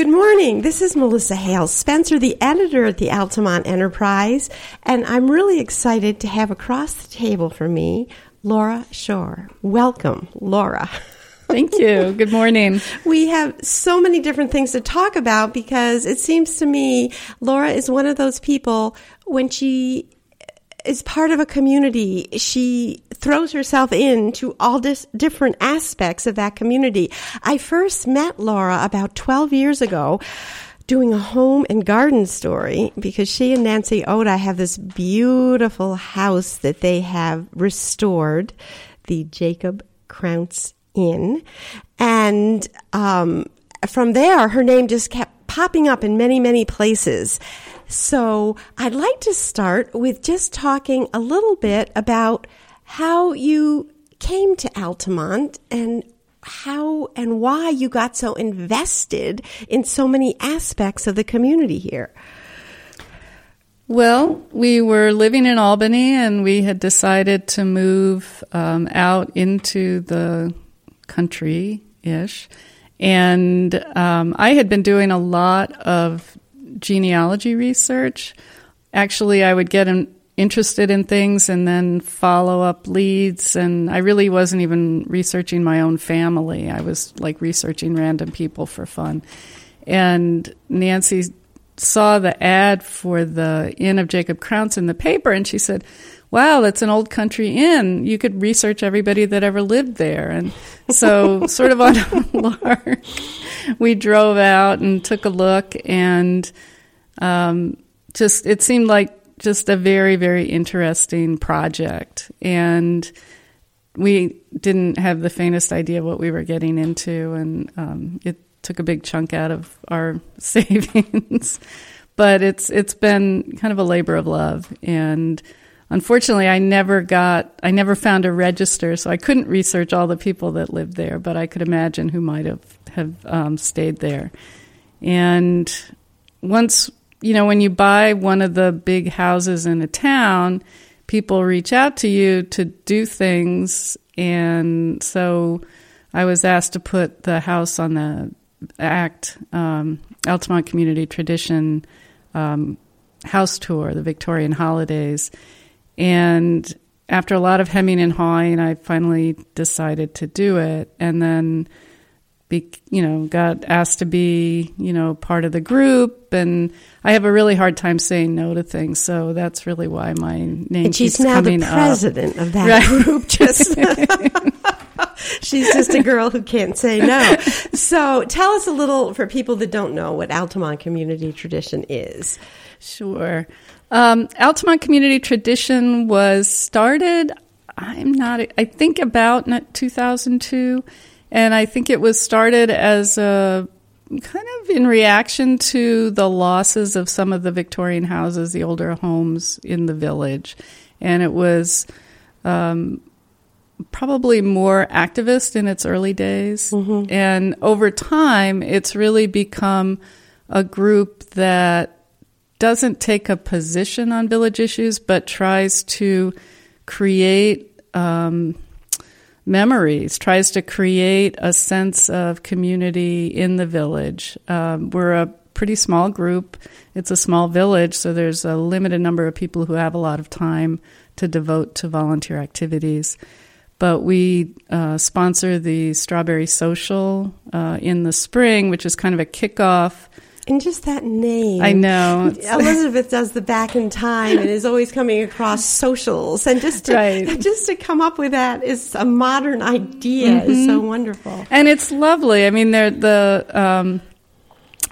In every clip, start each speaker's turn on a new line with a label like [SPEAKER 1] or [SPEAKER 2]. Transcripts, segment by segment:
[SPEAKER 1] Good morning. This is Melissa Hale Spencer, the editor at the Altamont Enterprise, and I'm really excited to have across the table for me Laura Shore. Welcome, Laura.
[SPEAKER 2] Thank you. Good morning.
[SPEAKER 1] We have so many different things to talk about because it seems to me Laura is one of those people when she is part of a community. She throws herself into all dis- different aspects of that community. I first met Laura about 12 years ago doing a home and garden story because she and Nancy Oda have this beautiful house that they have restored, the Jacob Crounse Inn. And um, from there, her name just kept popping up in many, many places. So I'd like to start with just talking a little bit about how you came to Altamont and how and why you got so invested in so many aspects of the community here.
[SPEAKER 2] Well, we were living in Albany and we had decided to move um, out into the country ish. And um, I had been doing a lot of genealogy research. Actually, I would get in, interested in things and then follow up leads. And I really wasn't even researching my own family. I was like researching random people for fun. And Nancy saw the ad for the Inn of Jacob Crounse in the paper and she said, Wow, that's an old country inn. You could research everybody that ever lived there. And so, sort of on a lark, we drove out and took a look and um, just it seemed like just a very very interesting project and we didn't have the faintest idea what we were getting into and um, it took a big chunk out of our savings but it's it's been kind of a labor of love and unfortunately i never got i never found a register so i couldn't research all the people that lived there but i could imagine who might have have um, stayed there and once you know, when you buy one of the big houses in a town, people reach out to you to do things. And so I was asked to put the house on the ACT, um, Altamont Community Tradition um, house tour, the Victorian holidays. And after a lot of hemming and hawing, I finally decided to do it. And then be, you know, got asked to be, you know, part of the group, and I have a really hard time saying no to things. So that's really why my name
[SPEAKER 1] and she's
[SPEAKER 2] keeps
[SPEAKER 1] now
[SPEAKER 2] coming
[SPEAKER 1] the president
[SPEAKER 2] up.
[SPEAKER 1] of that
[SPEAKER 2] right.
[SPEAKER 1] group. Just she's just a girl who can't say no. So tell us a little for people that don't know what Altamont Community Tradition is.
[SPEAKER 2] Sure, um, Altamont Community Tradition was started. I'm not. I think about 2002 and I think it was started as a kind of in reaction to the losses of some of the Victorian houses, the older homes in the village. And it was um, probably more activist in its early days. Mm-hmm. And over time, it's really become a group that doesn't take a position on village issues, but tries to create. Um, memories, tries to create a sense of community in the village. Um, we're a pretty small group. It's a small village, so there's a limited number of people who have a lot of time to devote to volunteer activities. But we uh, sponsor the Strawberry Social uh, in the spring, which is kind of a kickoff
[SPEAKER 1] and just that name.
[SPEAKER 2] I know.
[SPEAKER 1] Elizabeth does the back in time and is always coming across socials. And just to, right. just to come up with that is a modern idea mm-hmm. is so wonderful.
[SPEAKER 2] And it's lovely. I mean, they're the, um,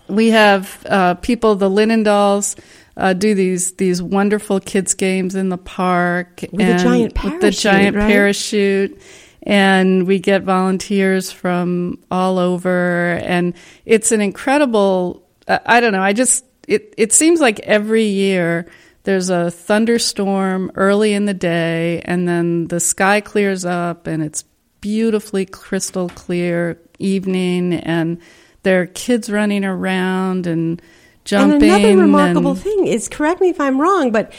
[SPEAKER 2] we have uh, people, the Linendals, uh, do these these wonderful kids games in the park
[SPEAKER 1] with and giant parachute,
[SPEAKER 2] with the giant
[SPEAKER 1] right?
[SPEAKER 2] parachute and we get volunteers from all over and it's an incredible I don't know. I just it it seems like every year there's a thunderstorm early in the day, and then the sky clears up, and it's beautifully crystal clear evening, and there are kids running around and jumping.
[SPEAKER 1] And another remarkable
[SPEAKER 2] and,
[SPEAKER 1] thing is, correct me if I'm wrong, but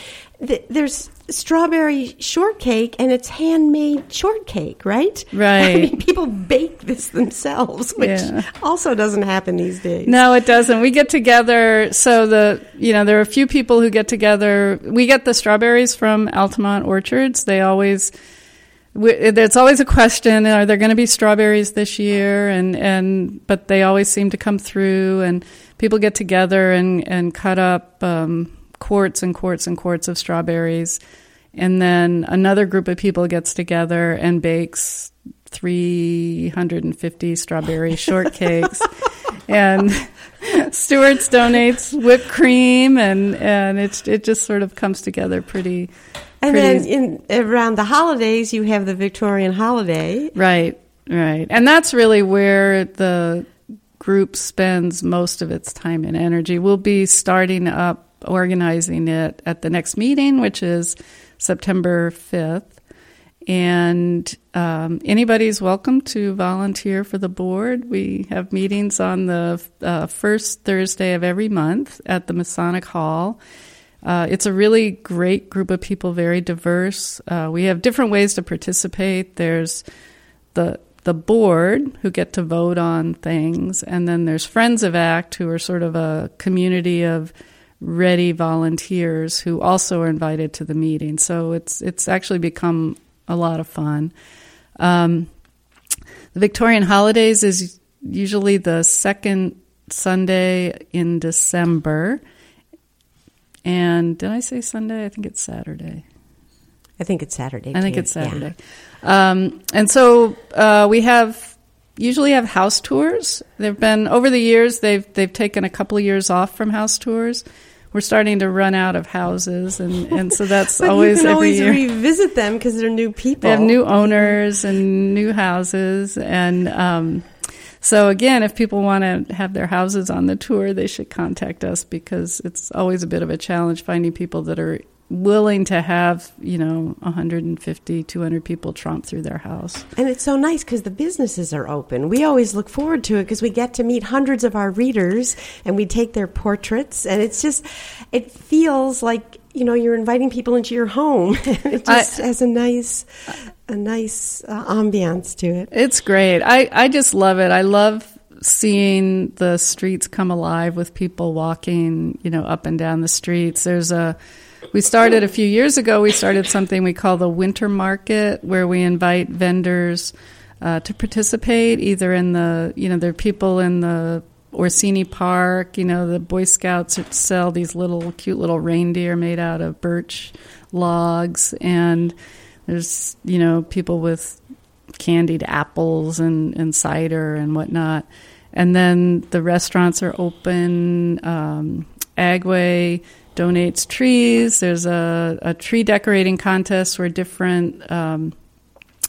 [SPEAKER 1] th- there's strawberry shortcake and it's handmade shortcake, right?
[SPEAKER 2] Right.
[SPEAKER 1] I mean, people bake this themselves, which
[SPEAKER 2] Yeah.
[SPEAKER 1] also doesn't happen these days.
[SPEAKER 2] No, it doesn't. We get together. So the you know there are a few people who get together. We get the strawberries from Altamont Orchards. They always it's always a question: Are there going to be strawberries this year? And and but they always seem to come through, and people get together and and cut up um, quarts and quarts and quarts of strawberries, and then another group of people gets together and bakes 350 strawberry shortcakes. and Stewart's donates whipped cream, and and it it just sort of comes together pretty.
[SPEAKER 1] And
[SPEAKER 2] pretty
[SPEAKER 1] then in around the holidays, you have the Victorian holiday.
[SPEAKER 2] right, right, and that's really where the group spends most of its time and energy. We'll be starting up organizing it at the next meeting, which is September fifth. And um, anybody's welcome to volunteer for the board. We have meetings on the uh, first Thursday of every month at the Masonic Hall. Uh, it's a really great group of people, very diverse. Uh, we have different ways to participate. There's the the board who get to vote on things, and then there's Friends of ACT who are sort of a community of ready volunteers who also are invited to the meeting. So it's it's actually become a lot of fun. Um, the Victorian holidays is usually the second Sunday in December. And did I say Sunday? I think it's Saturday.
[SPEAKER 1] I think it's Saturday.
[SPEAKER 2] I think
[SPEAKER 1] too.
[SPEAKER 2] it's Saturday. Um, and so uh, we have usually have house tours. They've been over the years. They've they've taken a couple of years off from house tours. We're starting to run out of houses, and, and so that's
[SPEAKER 1] But
[SPEAKER 2] always
[SPEAKER 1] you can always
[SPEAKER 2] year.
[SPEAKER 1] revisit them because they're new people.
[SPEAKER 2] They have new owners and new houses, and um, so again, if people want to have their houses on the tour, they should contact us because it's always a bit of a challenge finding people that are willing to have you know 150 200 people tromp through their house
[SPEAKER 1] And it's so nice because the businesses are open. We always look forward to it because we get to meet hundreds of our readers and we take their portraits. And it's just, it feels like, you know, you're inviting people into your home. it just
[SPEAKER 2] I-
[SPEAKER 1] has a nice, a nice uh, ambiance to it.
[SPEAKER 2] It's great. I, I just love it. I love seeing the streets come alive with people walking, you know, up and down the streets. There's a we started a few years ago, we started something we call the winter market where we invite vendors uh, to participate either in the, you know, there are people in the Orsini Park, you know, the Boy Scouts sell these little cute little reindeer made out of birch logs and there's, you know, people with candied apples and, and cider and whatnot. And then the restaurants are open. Um, Agway donates trees. There's a, a tree decorating contest where different um,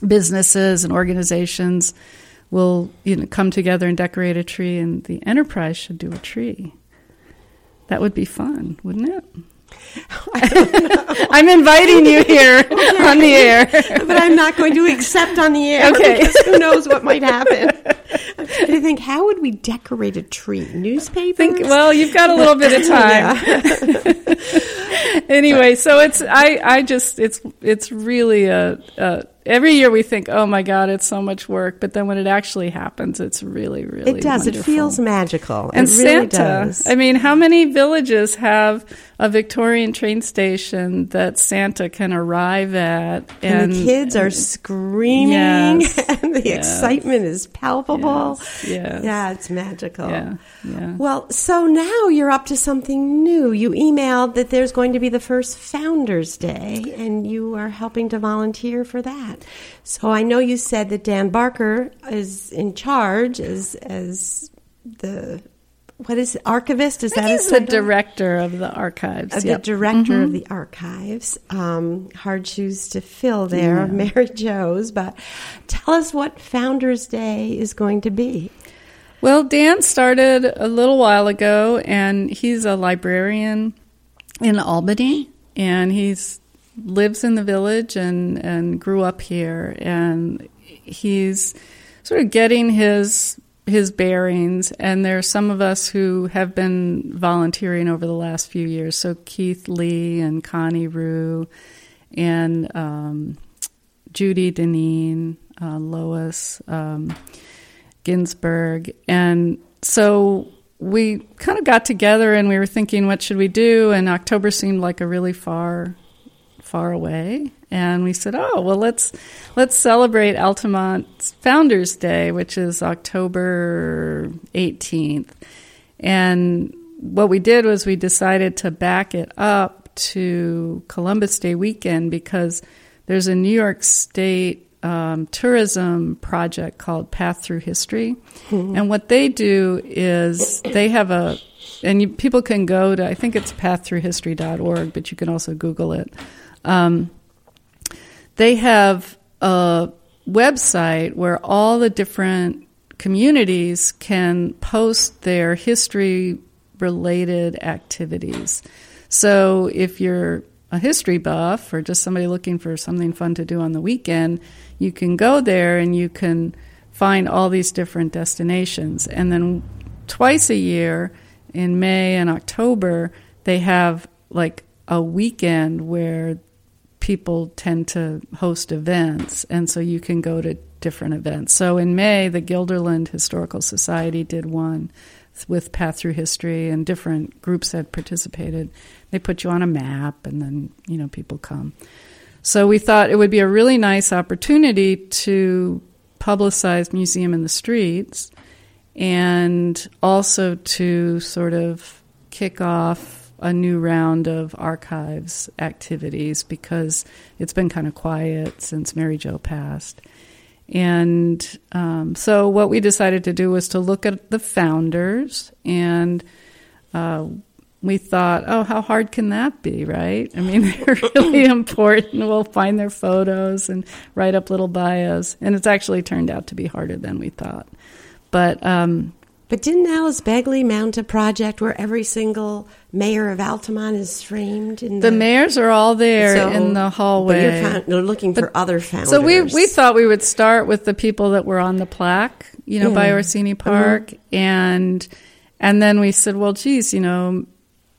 [SPEAKER 2] businesses and organizations will you know come together and decorate a tree, and the enterprise should do a tree. That would be fun, wouldn't it? I'm inviting you here on the air.
[SPEAKER 1] but I'm not going to accept on the air
[SPEAKER 2] Okay.
[SPEAKER 1] because who knows what might happen. I think, how would we decorate a tree? Newspaper?
[SPEAKER 2] think well you've got a little bit of time anyway so it's i i just it's it's really a, a every year we think oh my god it's so much work but then when it actually happens it's really really
[SPEAKER 1] It does. It feels magical.
[SPEAKER 2] and
[SPEAKER 1] it really
[SPEAKER 2] Santa.
[SPEAKER 1] does.
[SPEAKER 2] I mean, how many villages have a Victorian train station that Santa can arrive at?
[SPEAKER 1] and, the kids are screaming,
[SPEAKER 2] Yes.
[SPEAKER 1] and the
[SPEAKER 2] Yes.
[SPEAKER 1] excitement is palpable.
[SPEAKER 2] Yes. Yes.
[SPEAKER 1] Yeah, it's magical.
[SPEAKER 2] Yeah, yeah.
[SPEAKER 1] Well, so now you're up to something new. You emailed that there's going to be the first Founders Day, and you are helping to volunteer for that. So I know you said that Dan Barker is in charge as as the what is it, archivist? Is that
[SPEAKER 2] He's the director of the archives.
[SPEAKER 1] Uh,
[SPEAKER 2] Yep.
[SPEAKER 1] the director of the archives. Um, hard shoes to fill there, Mary Jo's. But tell us what Founders Day is going to be.
[SPEAKER 2] Well, Dan started a little while ago, and he's a librarian in Albany, and he's lives in the village and and grew up here, and he's sort of getting his his bearings, and there's some of us who have been volunteering over the last few years. So Keith Lee and Connie Rue and um, Judy Deneen, uh, Lois um, Ginsburg, and so we kind of got together and we were thinking, what should we do? And October seemed like a really far, far away, and we said, oh well, let's let's celebrate Altamont's Founders Day, which is October eighteenth, and what we did was we decided to back it up to Columbus Day weekend because there's a New York State um, tourism project called Path Through History. Mm-hmm. And what they do is they have a, and you, people can go to, I think it's paththroughhistory.org, but you can also Google it. Um, they have a website where all the different communities can post their history related activities. So if you're a history buff or just somebody looking for something fun to do on the weekend, you can go there and you can find all these different destinations. And then twice a year in May and October, they have like a weekend where people tend to host events. And so you can go to different events. So in May, the Guilderland Historical Society did one with Path Through History, and different groups had participated. They put you on a map, and then you know people come. So we thought it would be a really nice opportunity to publicize Museum in the Streets, and also to sort of kick off a new round of archives activities because it's been kind of quiet since Mary Jo passed. And um, so, what we decided to do was to look at the founders, and uh, we thought, oh, how hard can that be, right? I mean, they're really important. We'll find their photos and write up little bios. And it's actually turned out to be harder than we thought. But um,
[SPEAKER 1] but didn't Alice Begley mount a project where every single mayor of Altamont is framed? In
[SPEAKER 2] the, the mayors are all there so, in the hallway.
[SPEAKER 1] Found, you're, looking for other founders.
[SPEAKER 2] So we we thought we would start with the people that were on the plaque, you know, yeah. by Orsini. Park, mm-hmm. and and then we said, well, geez, you know,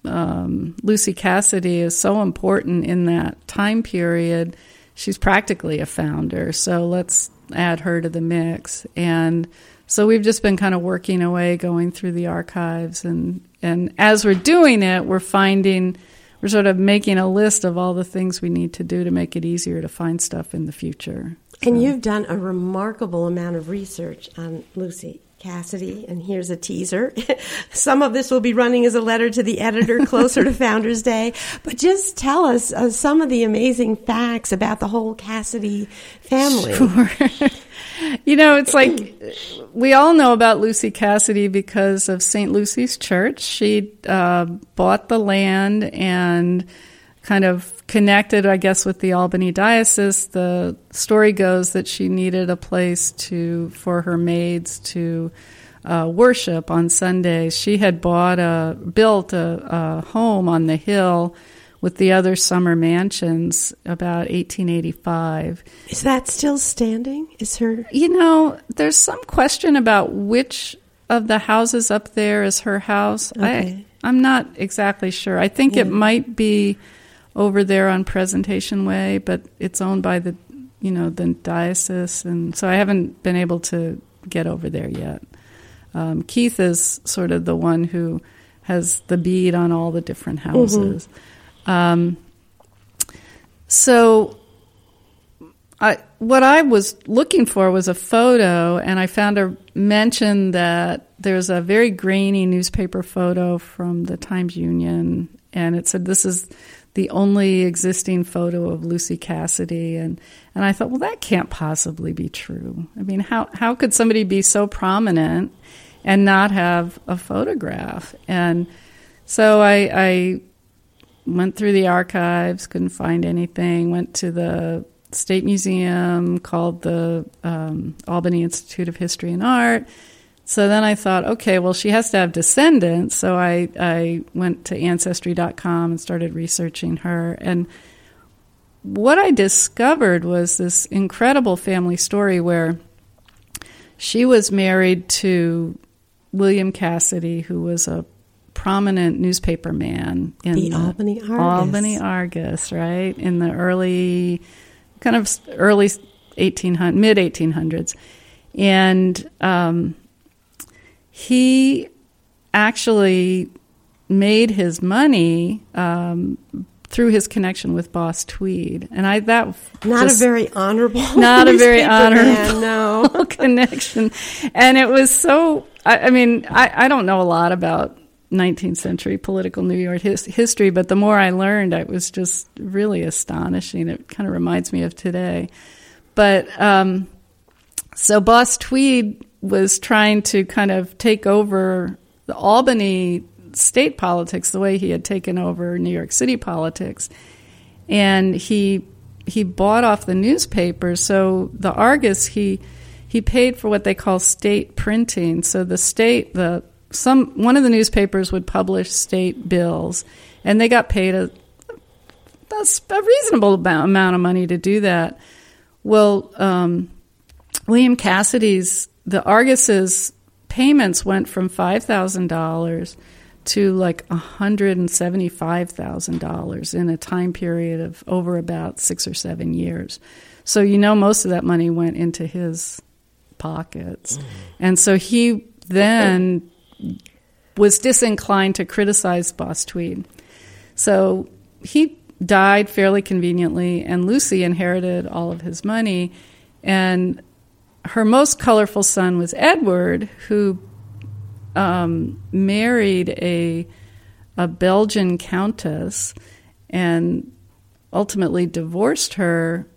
[SPEAKER 2] um, Lucy Cassidy is so important in that time period. She's practically a founder, so let's add her to the mix and so we've just been kind of working away, going through the archives, and and as we're doing it, we're finding we're sort of making a list of all the things we need to do to make it easier to find stuff in the future.
[SPEAKER 1] And you've done a remarkable amount of research on Lucy Cassidy, and here's a teaser. Some of this will be running as a letter to the editor closer to Founders Day, but just tell us uh, some of the amazing facts about the whole Cassidy family.
[SPEAKER 2] Sure. you know, it's like we all know about Lucy Cassidy because of St. Lucy's Church. She uh, bought the land and kind of connected, I guess, with the Albany diocese. The story goes that she needed a place to for her maids to uh, worship on Sundays. She had bought a built a, a home on the hill with the other summer mansions about 1885.
[SPEAKER 1] Is that still standing? Is her?
[SPEAKER 2] You know, there's some question about which of the houses up there is her house. Okay. I, I'm not exactly sure. I think yeah. it might be over there on Presentation Way, but it's owned by the, you know, the diocese, and so I haven't been able to get over there yet. Um, Keith is sort of the one who has the bead on all the different houses. Mm-hmm. Um, so, I, what I was looking for was a photo, and I found a mention that there's a very grainy newspaper photo from the Times Union, and it said this is the only existing photo of Lucy Cassidy, and and I thought, well, that can't possibly be true. I mean, how how could somebody be so prominent and not have a photograph? And so I, I went through the archives, couldn't find anything. Went to the State Museum, called the um, Albany Institute of History and Art. So then I thought, okay, well, she has to have descendants. So I, I went to Ancestry.com and started researching her. And what I discovered was this incredible family story where she was married to William Cassidy, who was a prominent newspaper man in
[SPEAKER 1] the, the Albany Argus.
[SPEAKER 2] Albany Argus, right in the early, kind of early 1800 mid 1800s, and um, he actually made his money um, through his connection with Boss Tweed, and I that
[SPEAKER 1] not just, a very honorable,
[SPEAKER 2] not a very honorable
[SPEAKER 1] man, no
[SPEAKER 2] connection, and it was so. I, I mean, I, I don't know a lot about 19th century political New York his, history, but the more I learned, it was just really astonishing. It kind of reminds me of today. But um, so Boss Tweed was trying to kind of take over the Albany state politics the way he had taken over New York City politics. And he he bought off the newspapers. So the Argus he he paid for what they call state printing. So the state the some one of the newspapers would publish state bills, and they got paid a a reasonable amount of money to do that. Well, um, William Cassidy's the Argus's payments went from five thousand dollars to like $175,000 in a time period of over about six or seven years. So, you know, most of that money went into his pockets. Mm. And so he then was disinclined to criticize Boss Tweed. So he died fairly conveniently, and Lucy inherited all of his money. And her most colorful son was Edward, who um, married a a Belgian countess and ultimately divorced her.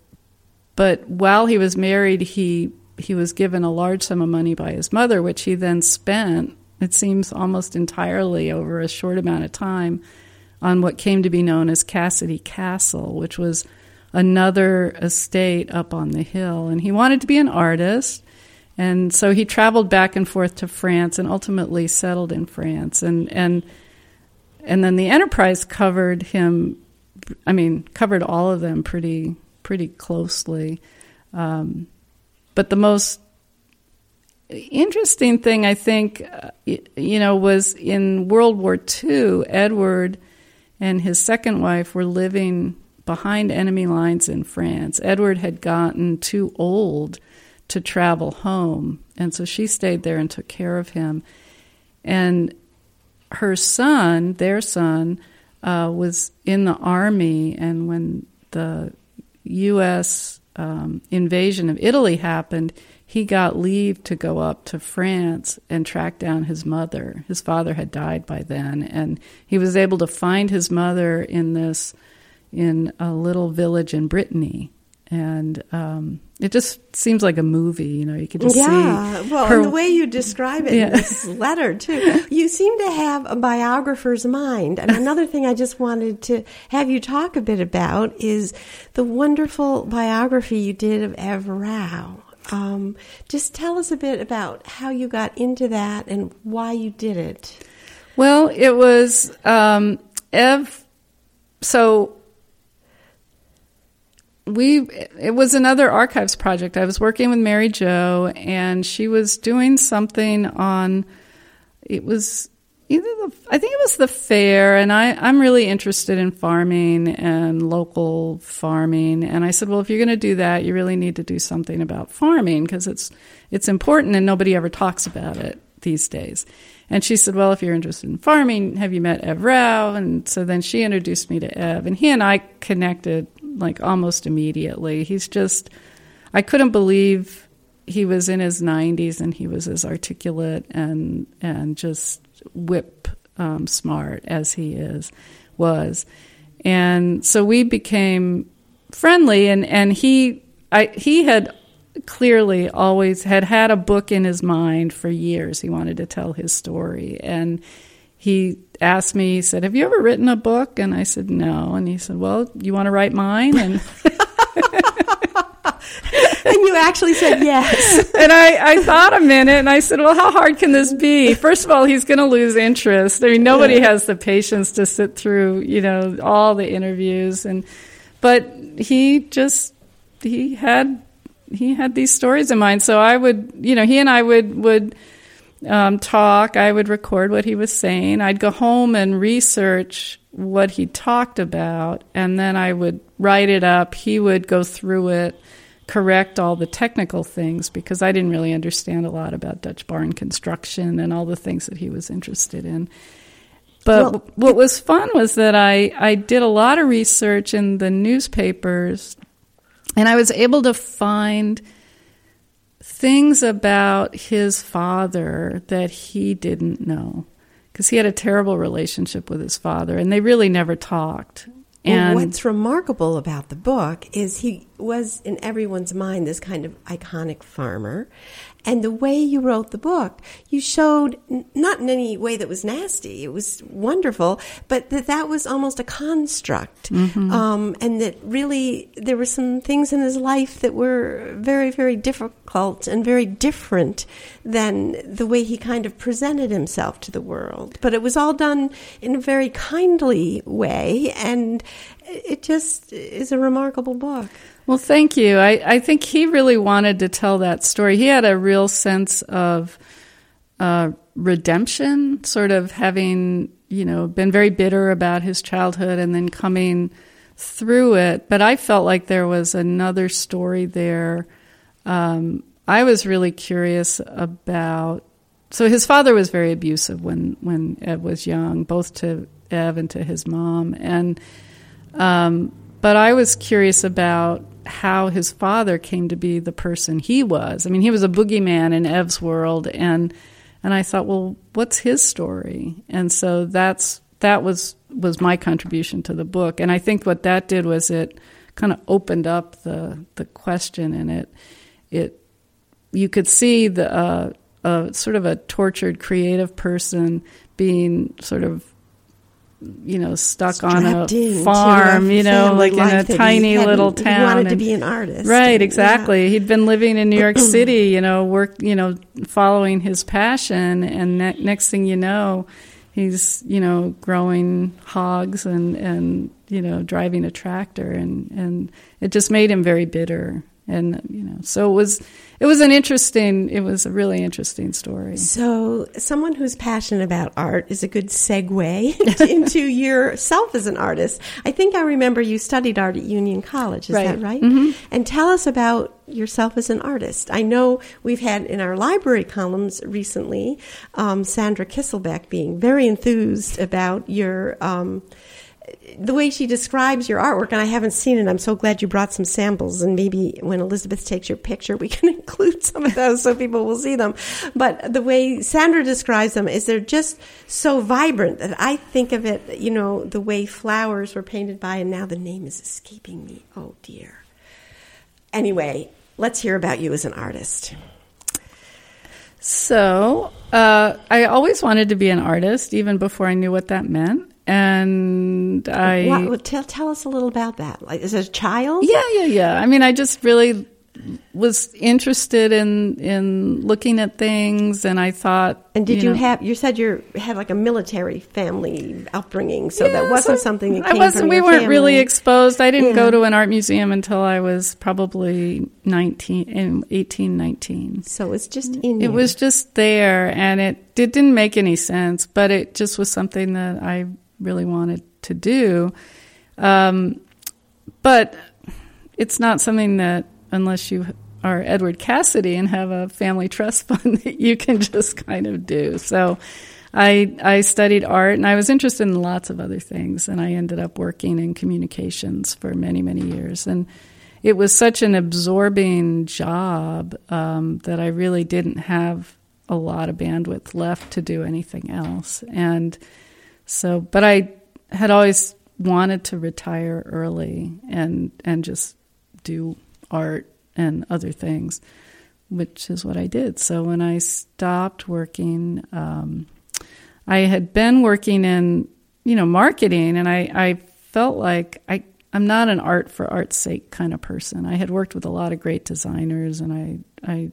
[SPEAKER 2] But while he was married, he he was given a large sum of money by his mother, which he then spent. It seems almost entirely over a short amount of time on what came to be known as Cassidy Castle, which was another estate up on the hill. And he wanted to be an artist. And so he traveled back and forth to France and ultimately settled in France. And and and then the Enterprise covered him. I mean, covered all of them pretty pretty closely. Um, but the most interesting thing, I think, uh, you know, was in World War II. Edward and his second wife were living behind enemy lines in France. Edward had gotten too old to travel home. And so she stayed there and took care of him. And her son, their son, uh, was in the army. And when the U.S. Um, invasion of Italy happened, he got leave to go up to France and track down his mother. His father had died by then, and he was able to find his mother in this in a little village in Brittany and um, it just seems like a movie. You know, you could just
[SPEAKER 1] yeah.
[SPEAKER 2] see.
[SPEAKER 1] well,
[SPEAKER 2] her,
[SPEAKER 1] and the way you describe it yeah. in this letter too, you seem to have a biographer's mind. And another thing I just wanted to have you talk a bit about is the wonderful biography you did of Ev Rau. Um, just tell us a bit about how you got into that and why you did it.
[SPEAKER 2] Well, it was um, Ev. So we it was another archives project. I was working with Mary Jo, and she was doing something on. It was either the I think it was the fair, and I I'm really interested in farming and local farming. And I said, well, if you're going to do that, you really need to do something about farming because it's it's important, and nobody ever talks about it these days. And she said, Well, if you're interested in farming, have you met Ev Rau? And so then she introduced me to Ev, and he and I connected like almost immediately. He's just, I couldn't believe he was in his 90s and he was as articulate and and just whip um, smart as he is was, and so we became friendly. And and he I he had clearly always had had a book in his mind for years. He wanted to tell his story and he asked me, he said, Have you ever written a book? And I said, No. And he said, Well, you want to write mine? And
[SPEAKER 1] and you actually said yes.
[SPEAKER 2] and I, I thought a minute and I said, Well, how hard can this be? First of all, he's going to lose interest. I mean, nobody has the patience to sit through, you know, all the interviews. And, but he just, he had he had these stories in mind. So I would, you know, he and I would would um, talk. I would record what he was saying. I'd go home and research what he talked about, and then I would write it up. He would go through it, correct all the technical things because I didn't really understand a lot about Dutch barn construction and all the things that he was interested in. But well, what was fun was that I, I did a lot of research in the newspapers and I was able to find things about his father that he didn't know because he had a terrible relationship with his father and they really never talked.
[SPEAKER 1] And well, what's remarkable about the book is he was in everyone's mind this kind of iconic farmer. And the way you wrote the book, you showed not in any way that was nasty. It was wonderful, but that that was almost a construct. Mm-hmm. Um, and that really there were some things in his life that were very, very difficult and very different than the way he kind of presented himself to the world. But it was all done in a very kindly way. And it just is a remarkable book.
[SPEAKER 2] Well, thank you. I, I think he really wanted to tell that story. He had a real sense of uh, redemption, sort of having, you know, been very bitter about his childhood and then coming through it. But I felt like there was another story there. Um, I was really curious about. So his father was very abusive when when Ev was young, both to Ev and to his mom, and um, but I was curious about how his father came to be the person he was. I mean, he was a boogeyman in Ev's world, and and I thought, well, what's his story? And so that's that was was my contribution to the book. And I think what that did was it kind of opened up the the question, and it it you could see the uh, a sort of a tortured creative person being sort of you know, stuck on a farm, you know, like in a tiny little town. He
[SPEAKER 1] wanted
[SPEAKER 2] and,
[SPEAKER 1] to be an artist.
[SPEAKER 2] Right, exactly. Yeah. He'd been living in New York City, you know, work, you know, following his passion. And ne- next thing you know, he's, you know, growing hogs and, and, you know, driving a tractor. And, and it just made him very bitter. And, you know, so it was, it was an interesting it was a really interesting story
[SPEAKER 1] so someone who's passionate about art is a good segue into yourself as an artist i think i remember you studied art at union college is
[SPEAKER 2] right.
[SPEAKER 1] that right
[SPEAKER 2] mm-hmm.
[SPEAKER 1] and tell us about yourself as an artist i know we've had in our library columns recently um, sandra kisselbeck being very enthused about your um, the way she describes your artwork, and I haven't seen it. I'm so glad you brought some samples, and maybe when Elizabeth takes your picture, we can include some of those so people will see them. But the way Sandra describes them is they're just so vibrant that I think of it, you know, the way flowers were painted by, and now the name is escaping me. Oh dear. Anyway, let's hear about you as an artist.
[SPEAKER 2] So, uh, I always wanted to be an artist, even before I knew what that meant and I
[SPEAKER 1] tell tell us a little about that. Like as a child?
[SPEAKER 2] Yeah, yeah, yeah. I mean, I just really was interested in in looking at things, and I thought.
[SPEAKER 1] And did you,
[SPEAKER 2] know,
[SPEAKER 1] have? You said you had like a military family upbringing, so yeah, that wasn't so something that I
[SPEAKER 2] wasn't.
[SPEAKER 1] we
[SPEAKER 2] weren't
[SPEAKER 1] family.
[SPEAKER 2] really exposed. I didn't yeah. go to an art museum until I was probably nineteen, in eighteen, nineteen.
[SPEAKER 1] So it's just in.
[SPEAKER 2] It was just there, and it, it didn't make any sense, but it just was something that I really wanted to do. Um, but it's not something that, unless you are Edward Cassidy and have a family trust fund, that you can just kind of do. So I, I studied art and I was interested in lots of other things, and I ended up working in communications for many, many years. And it was such an absorbing job um, that I really didn't have a lot of bandwidth left to do anything else. And so, but I had always wanted to retire early and and just do art and other things, which is what I did. So when I stopped working, um, I had been working in you know marketing, and I I felt like I I'm not an art for art's sake kind of person. I had worked with a lot of great designers, and I I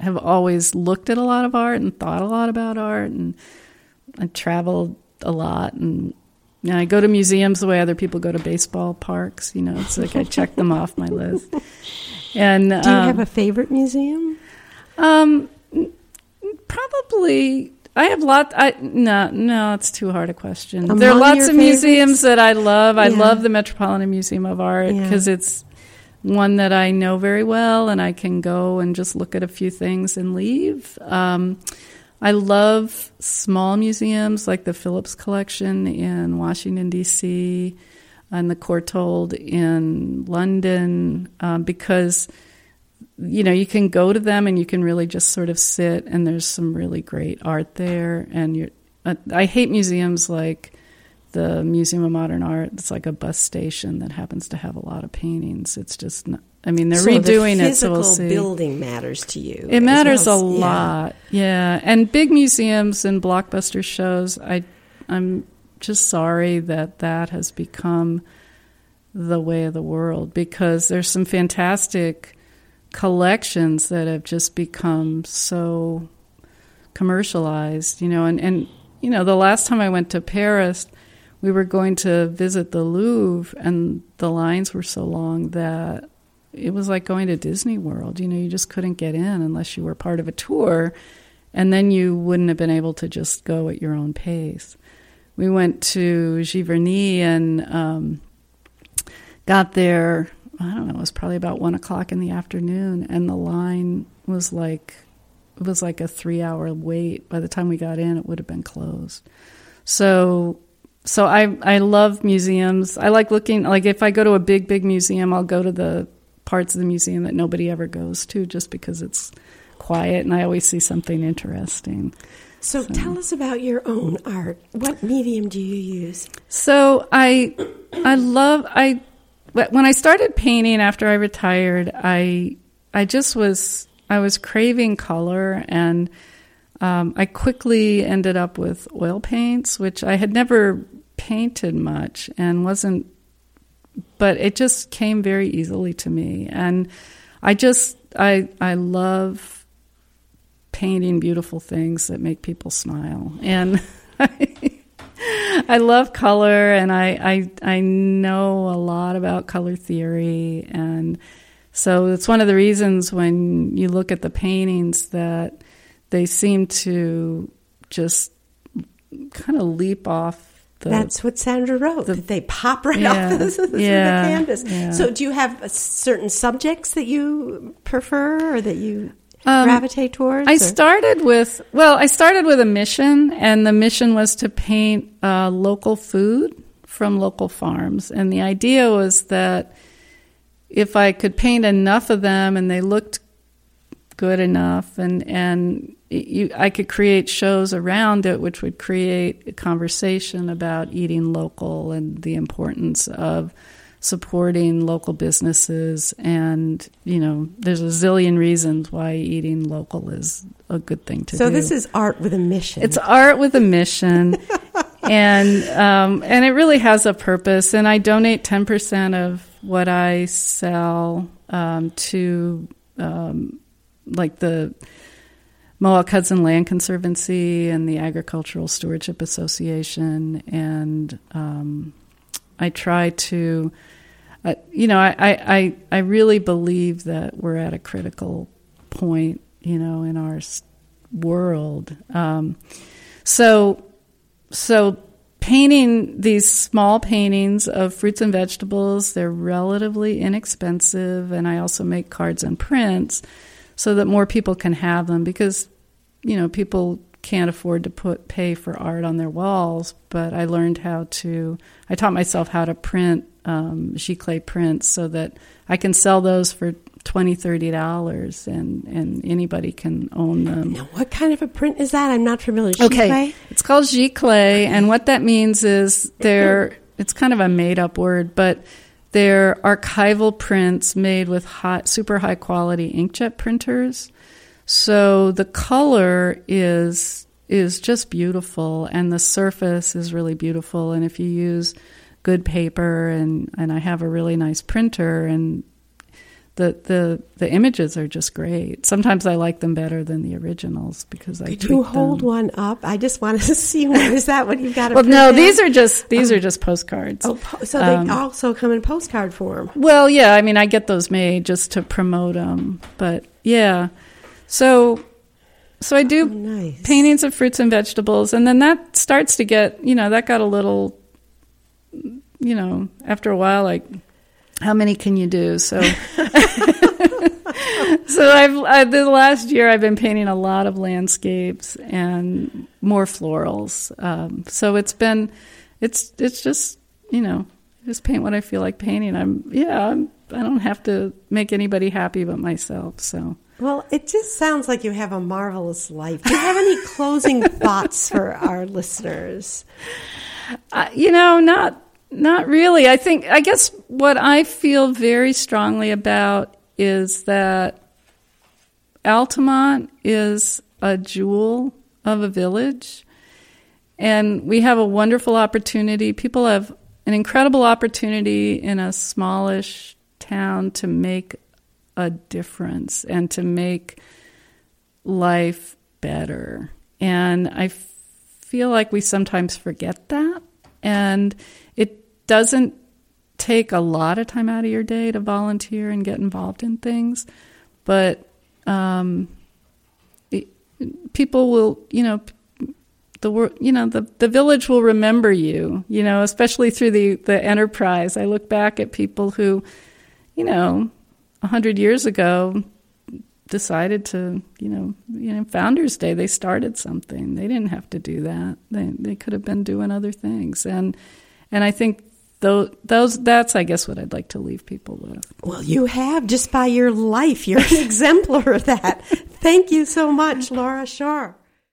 [SPEAKER 2] have always looked at a lot of art and thought a lot about art, and I traveled a lot and know, I go to museums the way other people go to baseball parks. You know, it's like I check them off my list. And
[SPEAKER 1] Do you
[SPEAKER 2] um,
[SPEAKER 1] have a favorite museum?
[SPEAKER 2] um, probably. I have lot. I no, no. It's too hard a question.
[SPEAKER 1] Among
[SPEAKER 2] there are lots of museums that I love. I
[SPEAKER 1] Yeah.
[SPEAKER 2] love the Metropolitan Museum of Art
[SPEAKER 1] Yeah.
[SPEAKER 2] because it's one that I know very well, and I can go and just look at a few things and leave. Um, I love small museums like the Phillips Collection in Washington D.C. and the Courtauld in London um, because you know you can go to them and you can really just sort of sit and there's some really great art there and you're uh, I hate museums like the Museum of Modern Art it's like a bus station that happens to have a lot of paintings it's just not, I mean they're
[SPEAKER 1] so
[SPEAKER 2] redoing
[SPEAKER 1] the
[SPEAKER 2] it so we'll see
[SPEAKER 1] building matters to you.
[SPEAKER 2] it matters
[SPEAKER 1] well
[SPEAKER 2] a
[SPEAKER 1] as- yeah.
[SPEAKER 2] lot yeah and big museums and blockbuster shows I I'm just sorry that that has become the way of the world because there's some fantastic collections that have just become so commercialized, you know, and, and you know, the last time I went to Paris, we were going to visit the Louvre and the lines were so long that it was like going to Disney World. You know, you just couldn't get in unless you were part of a tour, and then you wouldn't have been able to just go at your own pace. We went to Giverny and um, got there. I don't know. It was probably about one o'clock in the afternoon, and the line was like it was like a three-hour wait. By the time we got in, it would have been closed. So, so I I love museums. I like looking. Like if I go to a big big museum, I'll go to the parts of the museum that nobody ever goes to, just because it's quiet and I always see something interesting.
[SPEAKER 1] So, tell us about your own art. What medium do you use?
[SPEAKER 2] So I I love I when I started painting after I retired, I I just was I was craving color and um, I quickly ended up with oil paints, which I had never painted much and wasn't but it just came very easily to me. And I just I I love painting beautiful things that make people smile. And I love color and I, I I know a lot about color theory. And so it's one of the reasons when you look at the paintings that they seem to just kind of leap off the
[SPEAKER 1] That's what Sandra wrote. that they pop right
[SPEAKER 2] Yeah,
[SPEAKER 1] off the, the
[SPEAKER 2] yeah,
[SPEAKER 1] canvas.
[SPEAKER 2] yeah.
[SPEAKER 1] So, do you have uh, certain subjects that you prefer or that you
[SPEAKER 2] Um,
[SPEAKER 1] gravitate towards?
[SPEAKER 2] I
[SPEAKER 1] or-
[SPEAKER 2] started with well, I started with a mission, and the mission was to paint uh, local food from local farms, and the idea was that if I could paint enough of them and they looked good enough, and and you, I could create shows around it, which would create a conversation about eating local and the importance of supporting local businesses. And you know there's a zillion reasons why eating local is a good thing to
[SPEAKER 1] so
[SPEAKER 2] do.
[SPEAKER 1] So this is art with a mission.
[SPEAKER 2] it's art with a mission. And um, and it really has a purpose. And i donate 10% of what i sell um, to um, like the Mohawk Hudson Land Conservancy and the Agricultural Stewardship Association, and um, I try to, uh, you know, I, I, I, really believe that we're at a critical point, you know, in our world. Um, so, so painting these small paintings of fruits and vegetables, they're relatively inexpensive, and I also make cards and prints so that more people can have them because you know people can't afford to put pay for art on their walls but i learned how to i taught myself how to print um, giclée prints so that i can sell those for 20 30 dollars and and anybody can own them
[SPEAKER 1] now, what kind of a print is that? I'm not familiar.
[SPEAKER 2] Okay, it's called giclée, and what that means is they're it's kind of a made up word, but they're archival prints made with high, super high quality inkjet printers. So the color is is just beautiful, and the surface is really beautiful. And if you use good paper, and and I have a really nice printer, and the, the the images are just great. Sometimes I like them better than the originals because I
[SPEAKER 1] Could you hold
[SPEAKER 2] them.
[SPEAKER 1] one up? I just want to see one. Is that what you've got?
[SPEAKER 2] Well, no, these are just these are just postcards.
[SPEAKER 1] Oh, po- so they
[SPEAKER 2] Um,
[SPEAKER 1] also come in postcard form.
[SPEAKER 2] Well, yeah, I mean, I get those made just to promote them, but yeah. So, so I do
[SPEAKER 1] Oh, nice.
[SPEAKER 2] paintings of fruits and vegetables, and then that starts to get, you know, that got a little, you know, after a while, like, how many can you do? So, so I've I, the last year I've been painting a lot of landscapes and more florals. Um, so it's been, it's it's just you know, just paint what I feel like painting. I'm yeah, I'm, I don't have to make anybody happy but myself. So.
[SPEAKER 1] Well, it just sounds like you have a marvelous life. Do you have any closing thoughts for our listeners?
[SPEAKER 2] Uh, you know, not not really. I think I guess what I feel very strongly about is that Altamont is a jewel of a village, and we have a wonderful opportunity. People have an incredible opportunity in a smallish town to make a difference and to make life better. And I feel like we sometimes forget that. And it doesn't take a lot of time out of your day to volunteer and get involved in things. But um, it, people will, you know, the wor- you know the the village will remember you you know especially through the the enterprise i look back at people who you know a hundred years ago decided to you know you know founders day they started something they didn't have to do that they they could have been doing other things and and i think those those that's i guess what i'd like to leave people with
[SPEAKER 1] Well, you have just by your life. You're an exemplar of that. Thank you so much, Laura Shore.